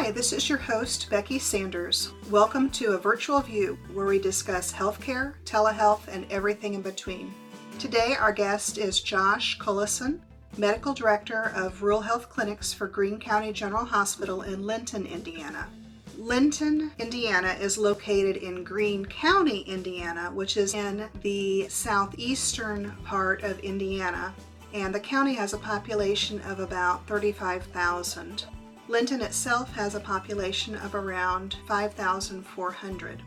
Hi, this is your host, Becky Sanders. Welcome to a virtual view where we discuss healthcare, telehealth, and everything in between. Today, our guest is Josh Cullison, Medical Director of Rural Health Clinics for Greene County General Hospital in Linton, Indiana. Linton, Indiana is located in Greene County, Indiana, which is in the southeastern part of Indiana, and the county has a population of about 35,000. Linton itself has a population of around 5,400.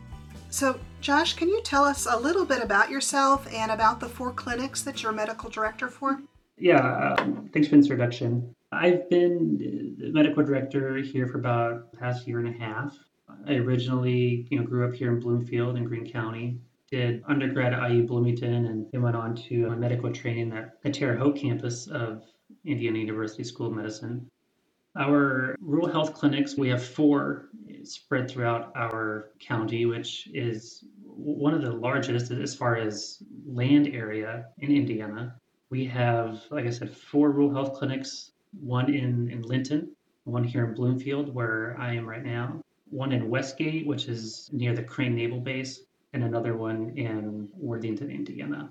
So, Josh, can you tell us a little bit about yourself and about the four clinics that you're medical director for? Yeah, um, thanks for the introduction. I've been medical director here for about the past year and a half. I originally, you know, grew up here in Bloomfield in Greene County. Did undergrad at IU Bloomington and then went on to medical training at the Terre Haute campus of Indiana University School of Medicine. Our rural health clinics, we have four spread throughout our county, which is one of the largest as far as land area in Indiana. We have, like I said, four rural health clinics, one in, in Linton, one here in Bloomfield, where I am right now, one in Westgate, which is near the Crane Naval Base, and another one in Worthington, Indiana.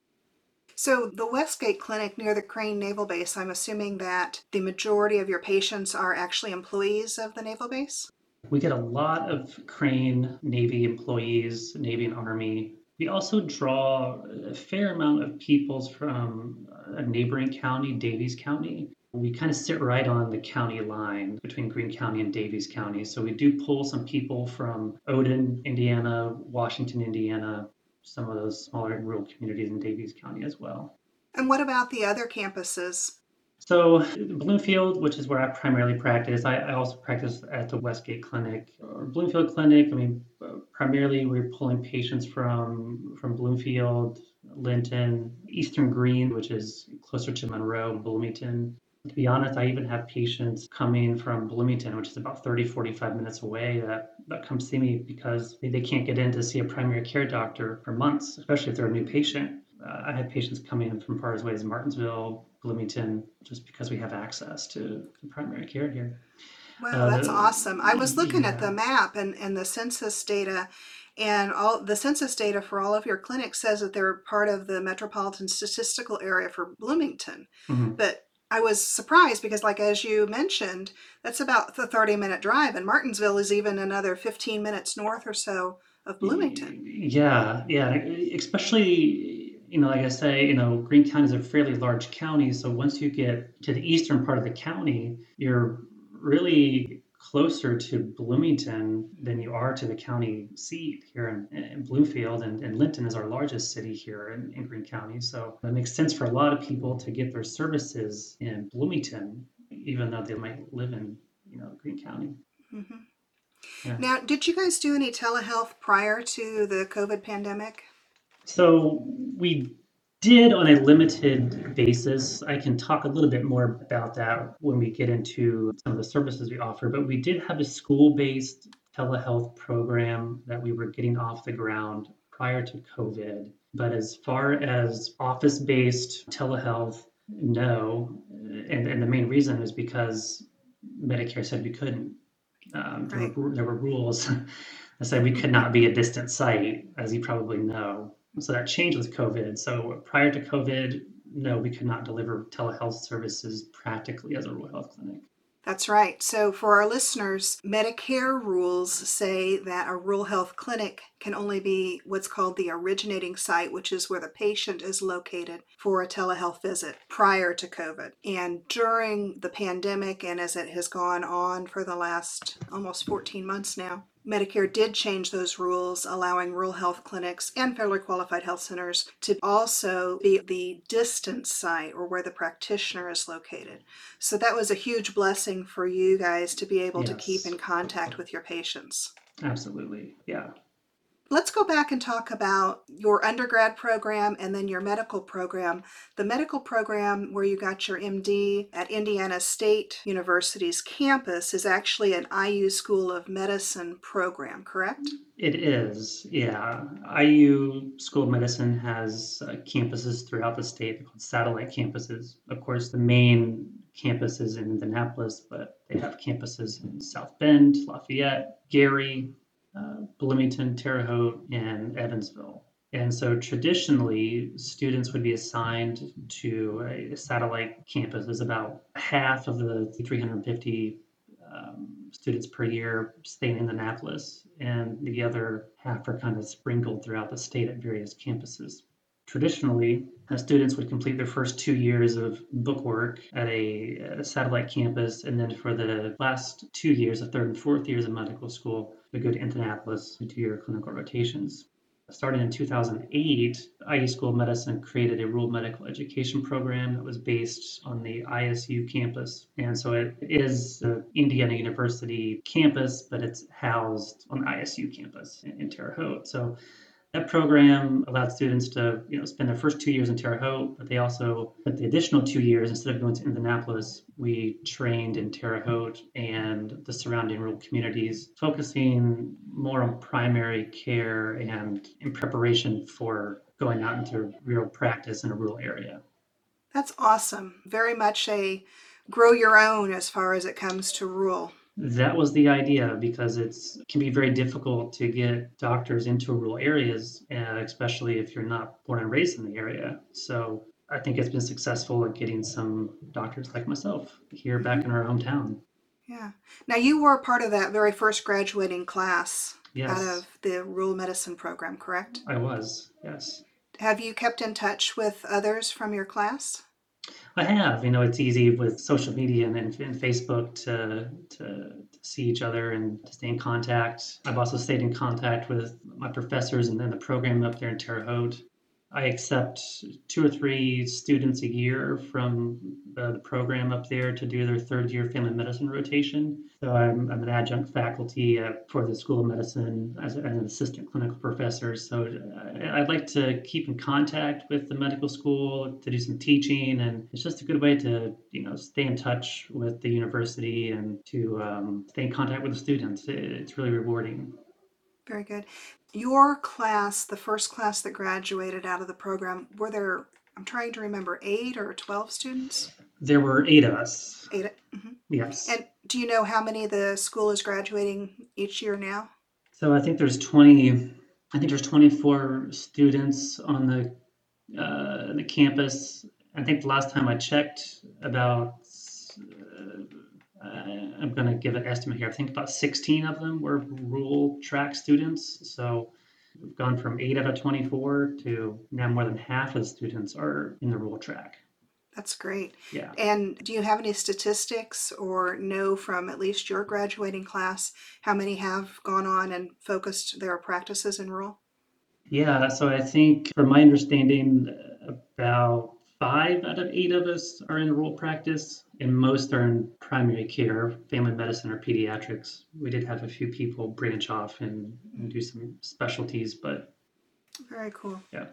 So, the Westgate Clinic near the Crane Naval Base, I'm assuming that the majority of your patients are actually employees of the Naval Base? We get a lot of Crane Navy employees, Navy and Army. We also draw a fair amount of people from a neighboring county, Daviess County. We kind of sit right on the county line between Greene County and Daviess County. So we do pull some people from Odon, Indiana, Washington, Indiana, some of those smaller rural communities in Daviess County as well. And what about the other campuses? So, Bloomfield, which is where I primarily practice, I, I also practice at the Westgate Clinic. Or Bloomfield Clinic, I mean, uh, primarily we're pulling patients from from Bloomfield, Linton, Eastern Greene, which is closer to Monroe, Bloomington. To be honest, I even have patients coming from Bloomington, which is about 30, 45 minutes away, that, that come see me because they, they can't get in to see a primary care doctor for months, especially if they're a new patient. Uh, I had patients coming in from far as ways as Martinsville, Bloomington, just because we have access to, to primary care here. Wow, that's uh, awesome. I was looking yeah. at the map and, and the census data, and all the census data for all of your clinics says that they're part of the metropolitan statistical area for Bloomington. Mm-hmm. But I was surprised because, like as you mentioned, that's about the 30 minute drive, and Martinsville is even another 15 minutes north or so of Bloomington. Yeah, yeah, especially you know, like I say, you know, Greene County is a fairly large county, so once you get to the eastern part of the county, you're really closer to Bloomington than you are to the county seat here in, in Bloomfield. And, and, Linton is our largest city here in, in Greene County. So it makes sense for a lot of people to get their services in Bloomington, even though they might live in, you know, Greene County. Mm-hmm. Yeah. Now, did you guys do any telehealth prior to the COVID pandemic? So we did on a limited basis. I can talk a little bit more about that when we get into some of the services we offer, but we did have a school based telehealth program that we were getting off the ground prior to COVID. But as far as office based telehealth, no. And, and the main reason is because Medicare said we couldn't. Um, there, right. were, there were rules that said we could not be a distant site, as you probably know. So that changed with COVID. So prior to COVID, no, we could not deliver telehealth services practically as a rural health clinic. That's right. So, for our listeners, Medicare rules say that a rural health clinic can only be what's called the originating site, which is where the patient is located for a telehealth visit prior to COVID. And during the pandemic, and as it has gone on for the last almost 14 months now, Medicare did change those rules, allowing rural health clinics and federally qualified health centers to also be the distance site or where the practitioner is located. So that was a huge blessing for you guys to be able yes. to keep in contact with your patients. Absolutely. Yeah. Let's go back and talk about your undergrad program and then your medical program. The medical program, where you got your MD at Indiana State University's campus, is actually an IU School of Medicine program, correct? It is, yeah. IU School of Medicine has uh, campuses throughout the state. Called satellite campuses. Of course, the main campus is in Indianapolis, but they have campuses in South Bend, Lafayette, Gary, uh, Bloomington, Terre Haute, and Evansville. And so traditionally, students would be assigned to a satellite campus. There's about half of the 350 um, students per year staying in Indianapolis, and the other half are kind of sprinkled throughout the state at various campuses. Traditionally, uh, students would complete their first two years of bookwork at a, at a satellite campus, and then for the last two years, the third and fourth years of medical school, we go to Indianapolis to your clinical rotations. Starting in 2008, IU School of Medicine created a rural medical education program that was based on the ISU campus. And so it is Indiana University campus, but it's housed on the ISU campus in, in Terre Haute. So that program allowed students to, you know, spend their first two years in Terre Haute, but they also, at the additional two years, instead of going to Indianapolis, we trained in Terre Haute and the surrounding rural communities, focusing more on primary care and in preparation for going out into real practice in a rural area. That's awesome. Very much a grow your own as far as it comes to rural. That was the idea because it's it can be very difficult to get doctors into rural areas, uh, especially if you're not born and raised in the area. So I think it's been successful at getting some doctors like myself here back mm-hmm. in our hometown. Yeah. Now you were part of that very first graduating class yes. out of the rural medicine program, correct? I was. Yes. Have you kept in touch with others from your class? I have. You know, it's easy with social media and, and, Facebook to, to, to see each other and to stay in contact. I've also stayed in contact with my professors and then the program up there in Terre Haute. I accept two or three students a year from the program up there to do their third year family medicine rotation. So I'm, I'm an adjunct faculty for the School of Medicine as, as, an assistant clinical professor. So uh, I'd like to keep in contact with the medical school to do some teaching, and it's just a good way to you know stay in touch with the university and to um, stay in contact with the students. It's really rewarding. Very good. Your class, the first class that graduated out of the program, were there, I'm trying to remember, eight or 12 students? There were eight of us. 8 mm-hmm. Yes. And do you know how many the school is graduating each year now? So I think there's 20, I think there's 24 students on the uh, the campus. I think the last time I checked, about Uh, I'm going to give an estimate here. I think about 16 of them were rural track students. So we've gone from 8 out of 24 to now more than half of the students are in the rural track. That's great. Yeah. And do you have any statistics or know from at least your graduating class how many have gone on and focused their practices in rural? Yeah, so I think from my understanding, about five out of eight of us are in rural practice, and most are in primary care, family medicine, or pediatrics. We did have a few people branch off and, and do some specialties, but very cool. Yeah.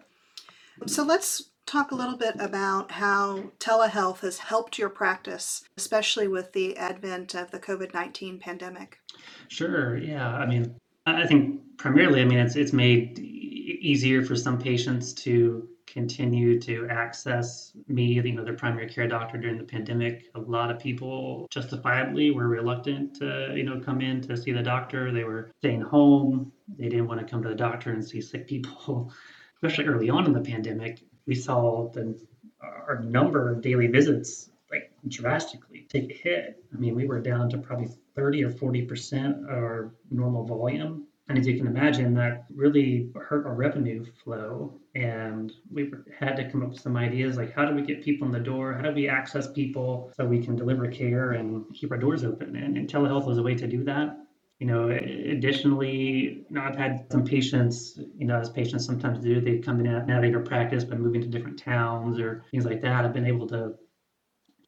So let's talk a little bit about how telehealth has helped your practice, especially with the advent of the COVID 19 pandemic. Sure. Yeah. I mean, I think primarily, I mean, it's, it's made easier for some patients to continue to access me, you know, their primary care doctor during the pandemic. A lot of people justifiably were reluctant to, you know, come in to see the doctor. They were staying home. They didn't want to come to the doctor and see sick people, especially early on in the pandemic. We saw the our number of daily visits like drastically take a hit. I mean, we were down to probably 30 or 40 percent of our normal volume and as you can imagine, that really hurt our revenue flow. And we had to come up with some ideas like how do we get people in the door? How do we access people so we can deliver care and keep our doors open? And, and telehealth was a way to do that. You know, additionally, you know, I've had some patients, you know, as patients sometimes do, they come in and navigate our practice by moving to different towns or things like that. I've been able to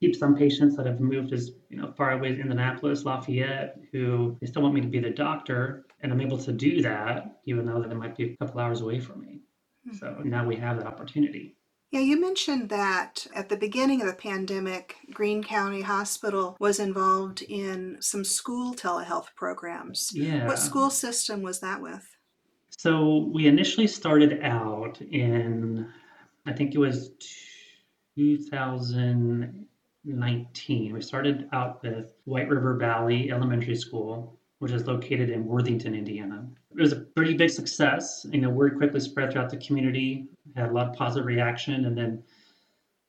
keep some patients that have moved as you know far away as Indianapolis, Lafayette, who they still want me to be the doctor, and I'm able to do that even though that it might be a couple hours away from me. Mm-hmm. So now we have that opportunity. Yeah, you mentioned that at the beginning of the pandemic, Greene County Hospital was involved in some school telehealth programs. Yeah. What school system was that with? So we initially started out in, I think it was 2019. We started out with White River Valley Elementary School, which is located in Worthington, Indiana. It was a pretty big success. You know, word quickly spread throughout the community, had a lot of positive reaction, and then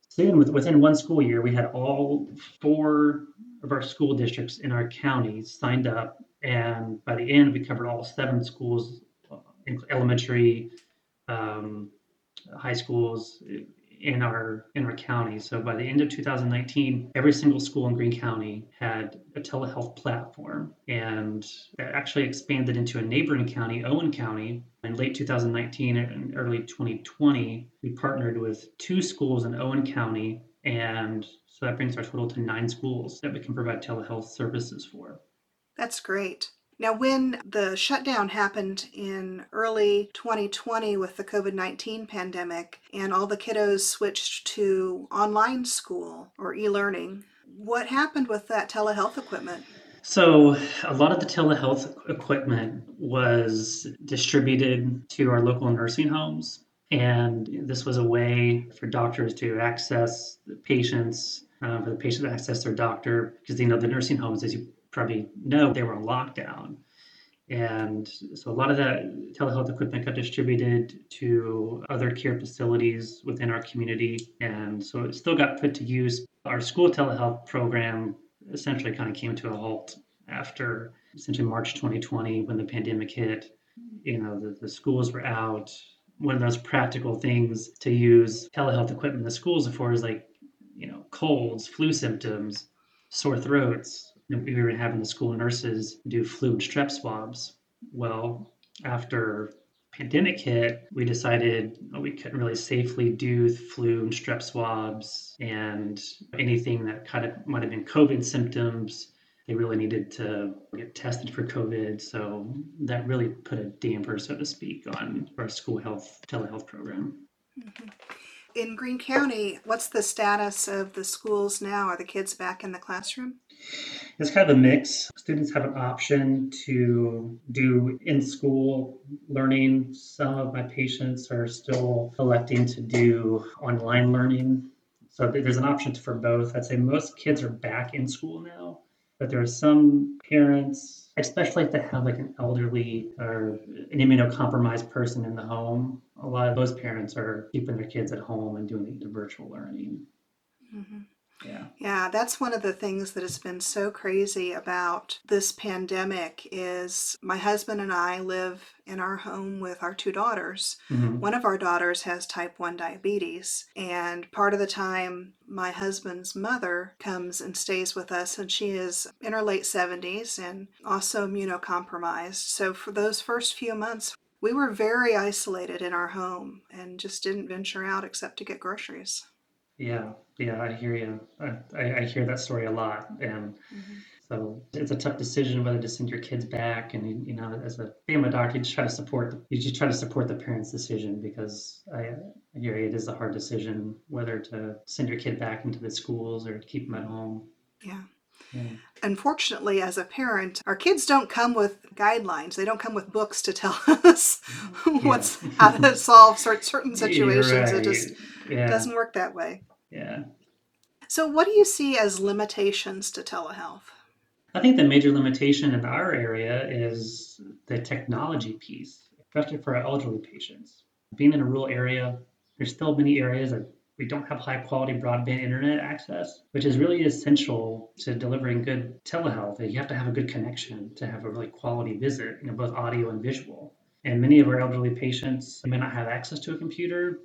soon, within one school year, we had all four of our school districts in our county signed up, and by the end, we covered all seven schools elementary, um, high schools in our in our county. So by the end of 2019, every single school in Greene County had a telehealth platform, and that actually expanded into a neighboring county, Owen County. In late 2019 and er, early 2020, we partnered with two schools in Owen County, and so that brings our total to nine schools that we can provide telehealth services for. That's great. Now, when the shutdown happened in early 2020 with the COVID 19 pandemic and all the kiddos switched to online school or e learning, what happened with that telehealth equipment? So, a lot of the telehealth equipment was distributed to our local nursing homes. And this was a way for doctors to access the patients, uh, for the patient to access their doctor, because you know the nursing homes, as you probably know, they were on lockdown. And so a lot of that telehealth equipment got distributed to other care facilities within our community. And so it still got put to use. Our school telehealth program essentially kind of came to a halt after essentially March 2020 when the pandemic hit. You know, the, the schools were out. One of those practical things to use telehealth equipment in the schools for is like, you know, colds, flu symptoms, sore throats, we were having the school nurses do flu and strep swabs. Well, after pandemic hit, we decided we couldn't really safely do flu and strep swabs and anything that kind of might have been COVID symptoms. They really needed to get tested for COVID. So that really put a damper, so to speak, on our school health telehealth program. Mm-hmm. In Greene County, what's the status of the schools now? Are the kids back in the classroom? It's kind of a mix. Students have an option to do in school learning. Some of my patients are still electing to do online learning. So there's an option for both. I'd say most kids are back in school now, but there are some parents, especially if they have like an elderly or an immunocompromised person in the home. A lot of those parents are keeping their kids at home and doing the virtual learning. Mm-hmm. Yeah. Yeah, that's one of the things that has been so crazy about this pandemic is my husband and I live in our home with our two daughters. Mm-hmm. One of our daughters has type 1 diabetes, and part of the time my husband's mother comes and stays with us and she is in her late 70s and also immunocompromised. So for those first few months we were very isolated in our home and just didn't venture out except to get groceries. Yeah, yeah, I hear you. I, I hear that story a lot, and mm-hmm. so it's a tough decision whether to send your kids back. And you, you know, as a family doctor, you just try to support. You just try to support the parents' decision because I, I hear it is a hard decision whether to send your kid back into the schools or keep them at home. Yeah. Yeah. Unfortunately, as a parent, our kids don't come with guidelines. They don't come with books to tell us what's how to solve certain situations. Right. It just yeah. doesn't work that way. Yeah. So, what do you see as limitations to telehealth? I think the major limitation in our area is the technology piece, especially for our elderly patients. Being in a rural area, there's still many areas that we don't have high quality broadband internet access, which is really essential to delivering good telehealth. You have to have a good connection to have a really quality visit, you know, both audio and visual. And many of our elderly patients may not have access to a computer,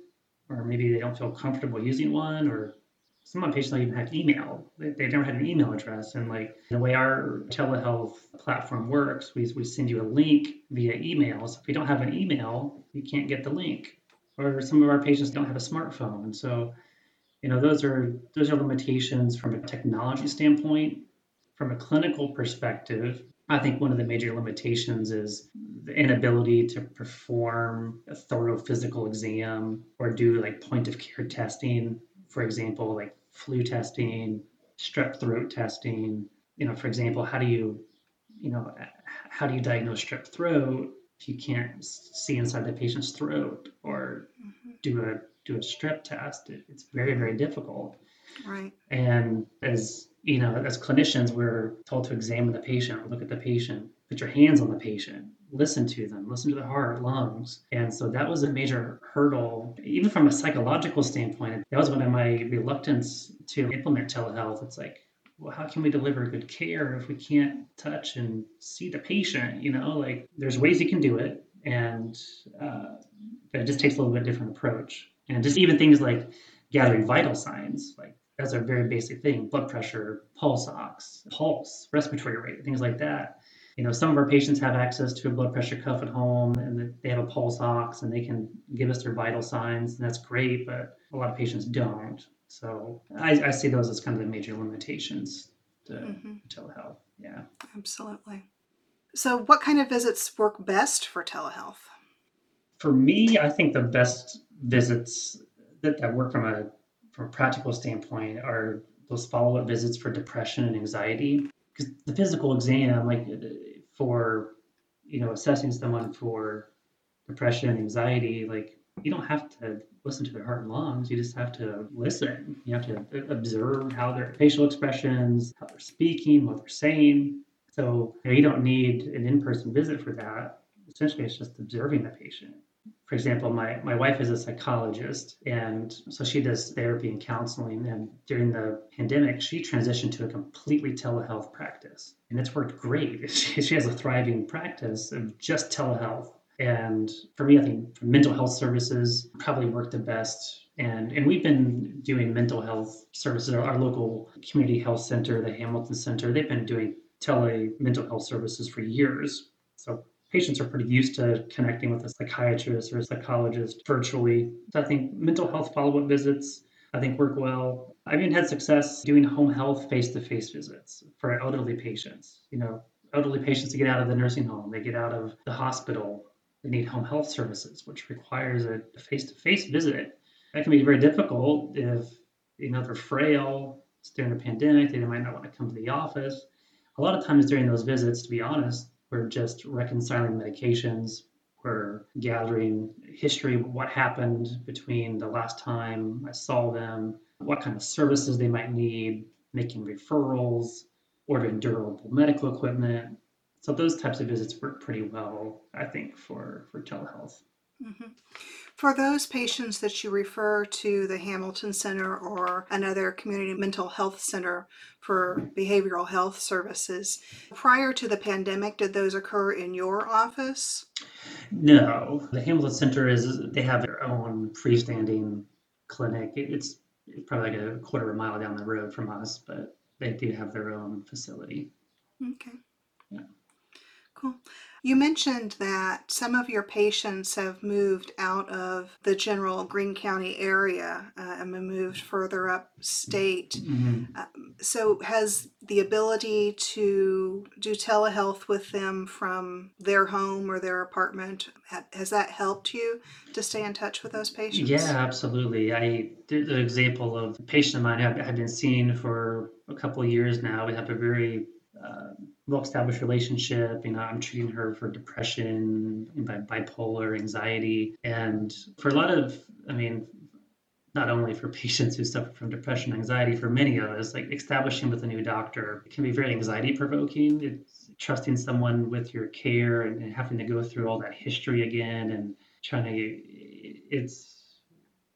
or maybe they don't feel comfortable using one, or some of my patients don't even have email. They, they never had an email address. And like the way our telehealth platform works, we, we send you a link via email. So if you don't have an email, you can't get the link or some of our patients don't have a smartphone. So You know, those are those are limitations from a technology standpoint. From a clinical perspective, I think one of the major limitations is the inability to perform a thorough physical exam or do like point of care testing, for example, like flu testing, strep throat testing. You know, for example, how do you, you know, how do you diagnose strep throat if you can't see inside the patient's throat or mm-hmm. do a do a strep test? It's very very difficult. Right. And as you know, as clinicians, we're told to examine the patient, look at the patient, put your hands on the patient, listen to them, listen to the heart, lungs. And so that was a major hurdle, even from a psychological standpoint. That was one of my reluctance to implement telehealth. It's like, well, how can we deliver good care if we can't touch and see the patient? You know, like there's ways you can do it, and uh, it just takes a little bit different approach. And just even things like gathering vital signs, like that's a very basic thing: blood pressure, pulse ox, pulse, respiratory rate, things like that. You know, some of our patients have access to a blood pressure cuff at home, and they have a pulse ox, and they can give us their vital signs, and that's great. But a lot of patients don't. So I, I see those as kind of the major limitations to mm-hmm. telehealth. Yeah. Absolutely. So, what kind of visits work best for telehealth? For me, I think the best visits that, that work from a from a practical standpoint are those follow-up visits for depression and anxiety. Because the physical exam, like for you know assessing someone for depression and anxiety, like you don't have to listen to their heart and lungs. You just have to listen. You have to observe how their facial expressions, how they're speaking, what they're saying. So you, know, you don't need an in-person visit for that. Essentially, it's just observing the patient. For example, my, my wife is a psychologist, and so she does therapy and counseling. And during the pandemic, she transitioned to a completely telehealth practice, and it's worked great. She, she has a thriving practice of just telehealth and for me, I think mental health services probably work the best. And, and we've been doing mental health services. Our local community health center, the Hamilton Center, they've been doing tele mental health services for years. So patients are pretty used to connecting with a psychiatrist or a psychologist virtually. So I think mental health follow up visits, I think work well. I've even had success doing home health face to face visits for elderly patients. You know, elderly patients to get out of the nursing home, they get out of the hospital, they need home health services, which requires a face-to-face visit. That can be very difficult if you know they're frail. It's during a pandemic; they might not want to come to the office. A lot of times during those visits, to be honest, we're just reconciling medications. We're gathering history what happened between the last time I saw them, what kind of services they might need, making referrals, ordering durable medical equipment, so those types of visits work pretty well, I think, for for telehealth. Mm-hmm. For those patients that you refer to the Hamilton Center or another community mental health center for behavioral health services, prior to the pandemic, did those occur in your office? No. The Hamilton Center is, they have their own freestanding clinic. It's probably like a quarter of a mile down the road from us, but they do have their own facility. Okay. Cool. You mentioned that some of your patients have moved out of the general Greene County area uh, and moved further upstate. Mm-hmm. Uh, so, has the ability to do telehealth with them from their home or their apartment has that helped you to stay in touch with those patients? Yeah, absolutely. I did an example of a patient of mine I've, I've been seeing for a couple of years now. We have a very uh, well-established relationship. You know, I'm treating her for depression, bipolar, anxiety, and for a lot of, I mean, not only for patients who suffer from depression, anxiety, for many of us, like establishing with a new doctor can be very anxiety provoking. It's trusting someone with your care and, and having to go through all that history again and trying to, it's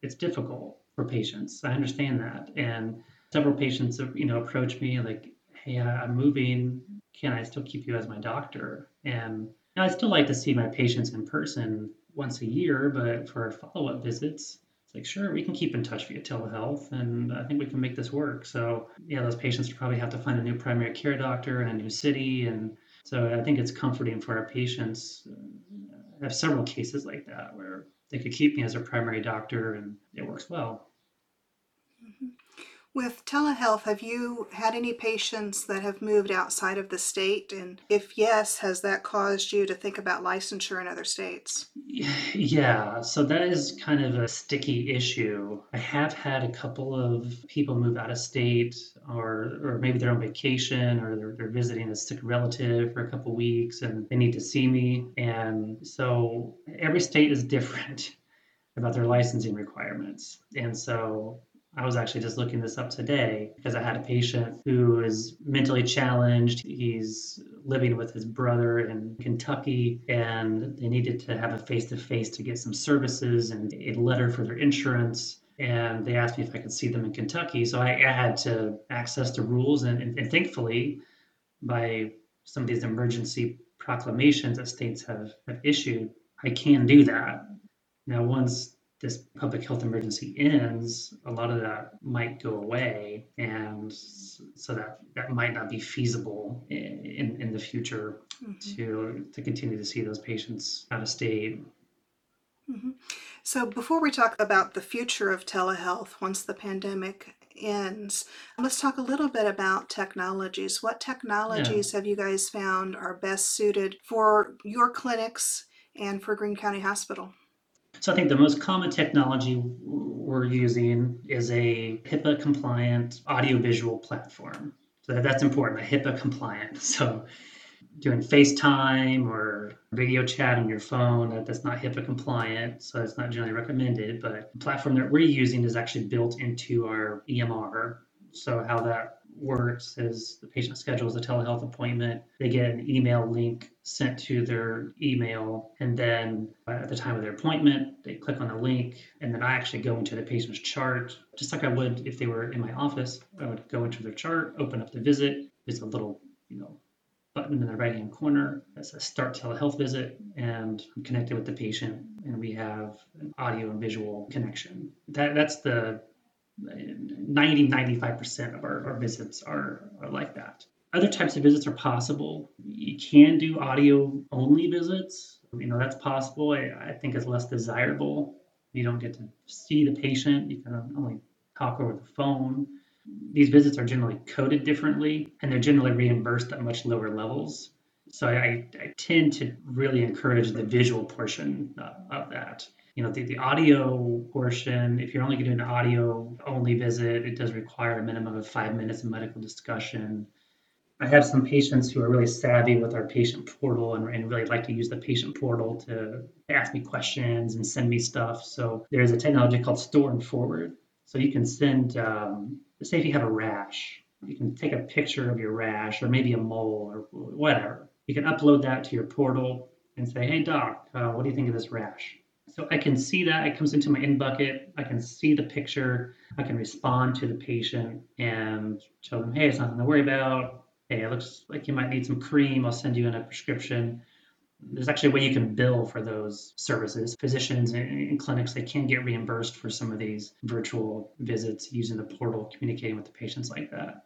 it's difficult for patients. I understand that, and several patients you know approach me like hey, I'm moving. Can I still keep you as my doctor? And I still like to see my patients in person once a year, but for follow up visits, it's like, sure, we can keep in touch via telehealth, and I think we can make this work. So, yeah, those patients probably have to find a new primary care doctor in a new city. And so I think it's comforting for our patients. I have several cases like that where they could keep me as their primary doctor, and it works well. Mm-hmm. With telehealth, have you had any patients that have moved outside of the state? And if yes, has that caused you to think about licensure in other states? Yeah, so that is kind of a sticky issue. I have had a couple of people move out of state, or or maybe they're on vacation, or they're, they're visiting a sick relative for a couple weeks, and they need to see me. And so every state is different about their licensing requirements, and so I was actually just looking this up today because I had a patient who is mentally challenged. He's living with his brother in Kentucky and they needed to have a face to face to get some services and a letter for their insurance. And they asked me if I could see them in Kentucky. So I, I had to access the rules. And, and, and thankfully, by some of these emergency proclamations that states have, have issued, I can do that. Now, once this public health emergency ends, a lot of that might go away, and so that that might not be feasible in in the future mm-hmm. to to continue to see those patients out of state. Mm-hmm. So before we talk about the future of telehealth once the pandemic ends, let's talk a little bit about technologies. What technologies yeah. have you guys found are best suited for your clinics and for Greene County Hospital? So I think the most common technology we're using is a HIPAA compliant audiovisual platform. So that's important, a HIPAA compliant. So doing FaceTime or video chat on your phone, that, that's not HIPAA compliant, so it's not generally recommended. But the platform that we're using is actually built into our EMR. So how that works is the patient schedules a telehealth appointment. They get an email link sent to their email, and then at the time of their appointment, they click on the link, and then I actually go into the patient's chart, just like I would if they were in my office. I would go into their chart, open up the visit. There's a little, you know, button in the right hand corner that says start telehealth visit and I'm connected with the patient and we have an audio and visual connection. That that's the 90 95% of our, our visits are, are like that. Other types of visits are possible. You can do audio only visits. You know that's possible. I, I think it's less desirable. You don't get to see the patient. You can only talk over the phone. These visits are generally coded differently and they're generally reimbursed at much lower levels. So I, I tend to really encourage the visual portion of that you know the, the audio portion if you're only going to do an audio only visit it does require a minimum of five minutes of medical discussion. I have some patients who are really savvy with our patient portal and, and really like to use the patient portal to ask me questions and send me stuff. So there's a technology called store and forward. So you can send um, say if you have a rash you can take a picture of your rash or maybe a mole or whatever. You can upload that to your portal and say hey doc uh, what do you think of this rash so I can see that it comes into my in bucket. I can see the picture. I can respond to the patient and tell them, hey, it's nothing to worry about. Hey, it looks like you might need some cream. I'll send you in a prescription. There's actually a way you can bill for those services. Physicians and clinics, they can get reimbursed for some of these virtual visits using the portal, communicating with the patients like that.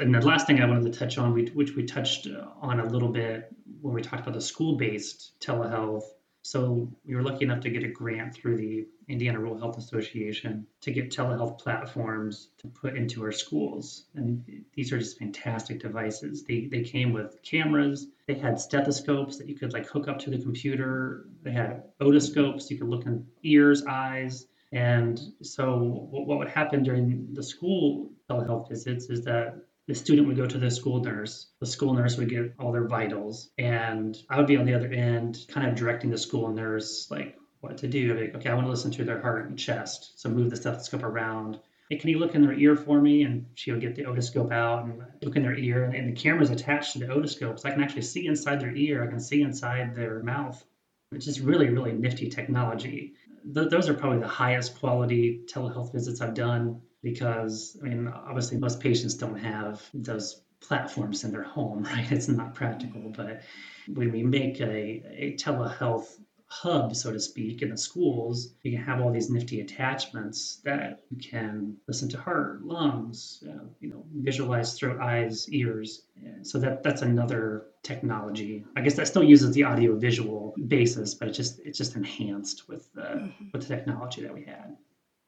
And the last thing I wanted to touch on, which we touched on a little bit when we talked about the school based telehealth, so we were lucky enough to get a grant through the Indiana Rural Health Association to get telehealth platforms to put into our schools. And these are just fantastic devices. They, they came with cameras, they had stethoscopes that you could like hook up to the computer, they had otoscopes, you could look in ears, eyes. And so what, what would happen during the school telehealth visits is that the student would go to the school nurse. The school nurse would get all their vitals, and I would be on the other end, kind of directing the school nurse like what to do. Like, okay, I want to listen to their heart and chest, so move the stethoscope around. Hey, can you look in their ear for me? And she would get the otoscope out and look in their ear, and, and the camera's attached to the otoscope, so I can actually see inside their ear. I can see inside their mouth, which is really, really nifty technology. Th- those are probably the highest quality telehealth visits I've done because I mean, obviously, most patients don't have those platforms in their home, right? It's not practical. But when we make a, a telehealth hub, so to speak, in the schools, you can have all these nifty attachments that you can listen to heart, lungs, uh, you know, visualize throat, eyes, ears. So that that's another technology. I guess that still uses the audio visual basis, but it's just it's just enhanced with the mm-hmm. with the technology that we had.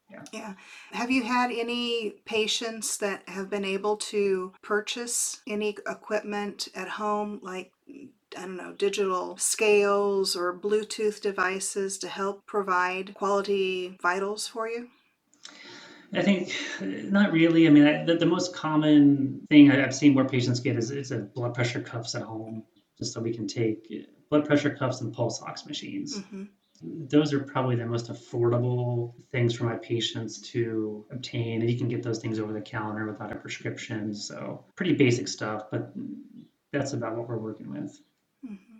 Yeah. Yeah. Have you had any patients that have been able to purchase any equipment at home, like mm, I don't know, digital scales or Bluetooth devices to help provide quality vitals for you? I think uh, not really. I mean, I, the, the most common thing I've seen where patients get is, is a blood pressure cuffs at home, just so we can take uh, blood pressure cuffs and pulse ox machines. Mm-hmm. Those are probably the most affordable things for my patients to obtain, and you can get those things over the counter without a prescription. So pretty basic stuff, but that's about what we're working with. Mm-hmm.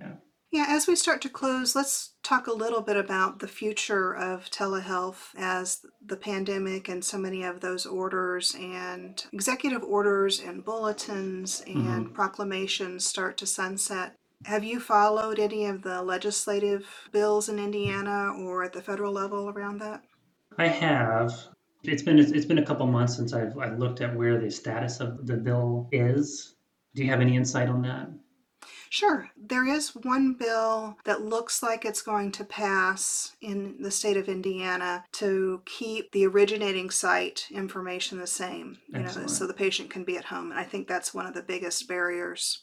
Yeah. Yeah, as we start to close, let's talk a little bit about the future of telehealth as the pandemic and so many of those orders and executive orders and bulletins and proclamations start to sunset. Have you followed any of the legislative bills in Indiana or at the federal level around that? I have. It's been it's been a couple months since I've, I've looked at where the status of the bill is. Do you have any insight on that? Sure. There is one bill that looks like it's going to pass in the state of Indiana to keep the originating site information the same, you know, so the patient can be at home. And I think that's one of the biggest barriers.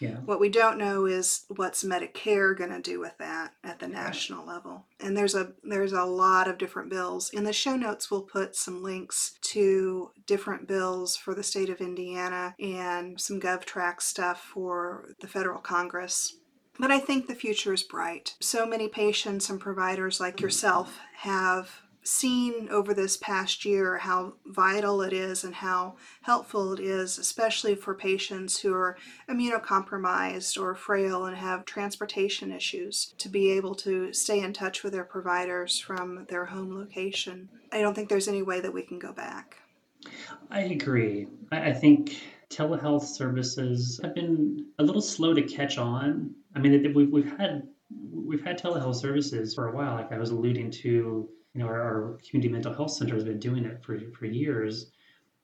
Yeah. What we don't know is what's Medicare going to do with that at the national level. And there's a there's a lot of different bills. In the show notes we'll put some links to different bills for the state of Indiana and some GovTrack stuff for the federal Congress. But I think the future is bright. So many patients and providers like yourself have seen over this past year how vital it is and how helpful it is, especially for patients who are immunocompromised or frail and have transportation issues, to be able to stay in touch with their providers from their home location. I don't think there's any way that we can go back. I agree. I, think telehealth services have been a little slow to catch on. I mean, we've, we've had we've had telehealth services for a while, like I was alluding to. You know, our, our community mental health center has been doing it for for years.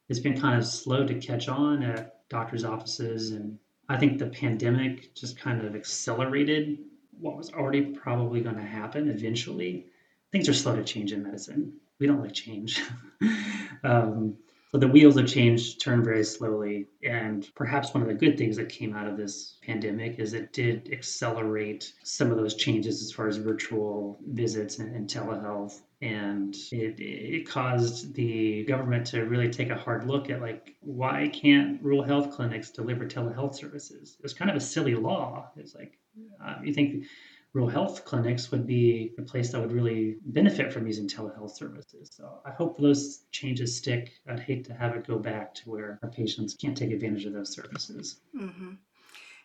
It's been kind of slow to catch on at doctors' offices, and I think the pandemic just kind of accelerated what was already probably going to happen eventually. Things are slow to change in medicine. We don't like change. um, so the wheels of change turn very slowly. And perhaps one of the good things that came out of this pandemic is it did accelerate some of those changes as far as virtual visits and, and telehealth. And it, it caused the government to really take a hard look at like, why can't rural health clinics deliver telehealth services? It's kind of a silly law. It's like, uh, you think rural health clinics would be a place that would really benefit from using telehealth services. So I hope those changes stick. I'd hate to have it go back to where our patients can't take advantage of those services. Mm-hmm.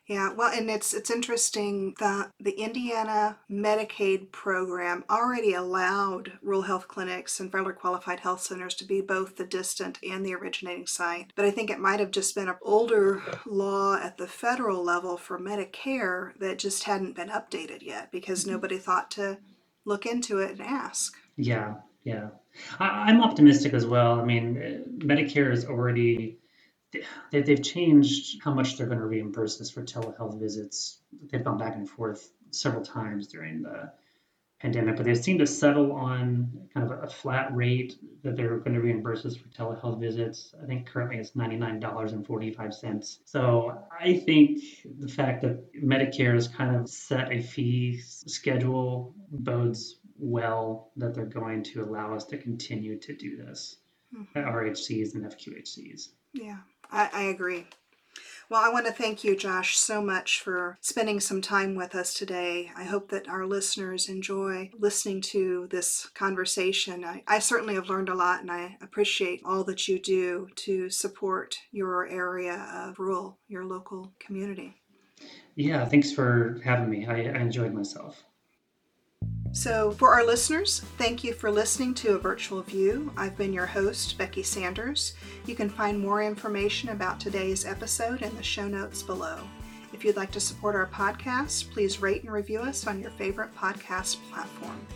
Yeah, well, and it's it's interesting that the Indiana Medicaid program already allowed rural health clinics and federally qualified health centers to be both the distant and the originating site. But I think it might have just been an older law at the federal level for Medicare that just hadn't been updated yet because mm-hmm. nobody thought to look into it and ask. Yeah, yeah. I, I'm optimistic as well. I mean, Medicare is already they, they've changed how much they're going to reimburse us for telehealth visits. They've gone back and forth several times during the pandemic, but they seem to settle on kind of a flat rate that they're going to reimburse us for telehealth visits. I think currently it's $99.45. So I think the fact that Medicare has kind of set a fee schedule bodes well that they're going to allow us to continue to do this mm-hmm. at RHCs and FQHCs. Yeah, I, I agree. Well, I want to thank you, Josh, so much for spending some time with us today. I hope that our listeners enjoy listening to this conversation. I, I certainly have learned a lot, and I appreciate all that you do to support your area of rural, your local community. Yeah, thanks for having me. I, I enjoyed myself. So, for our listeners, thank you for listening to A Virtual View. I've been your host, Becky Sanders. You can find more information about today's episode in the show notes below. If you'd like to support our podcast, please rate and review us on your favorite podcast platform.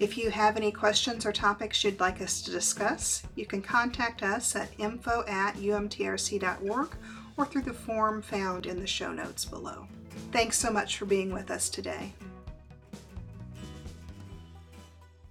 If you have any questions or topics you'd like us to discuss, you can contact us at info at umtrc.org or through the form found in the show notes below. Thanks so much for being with us today.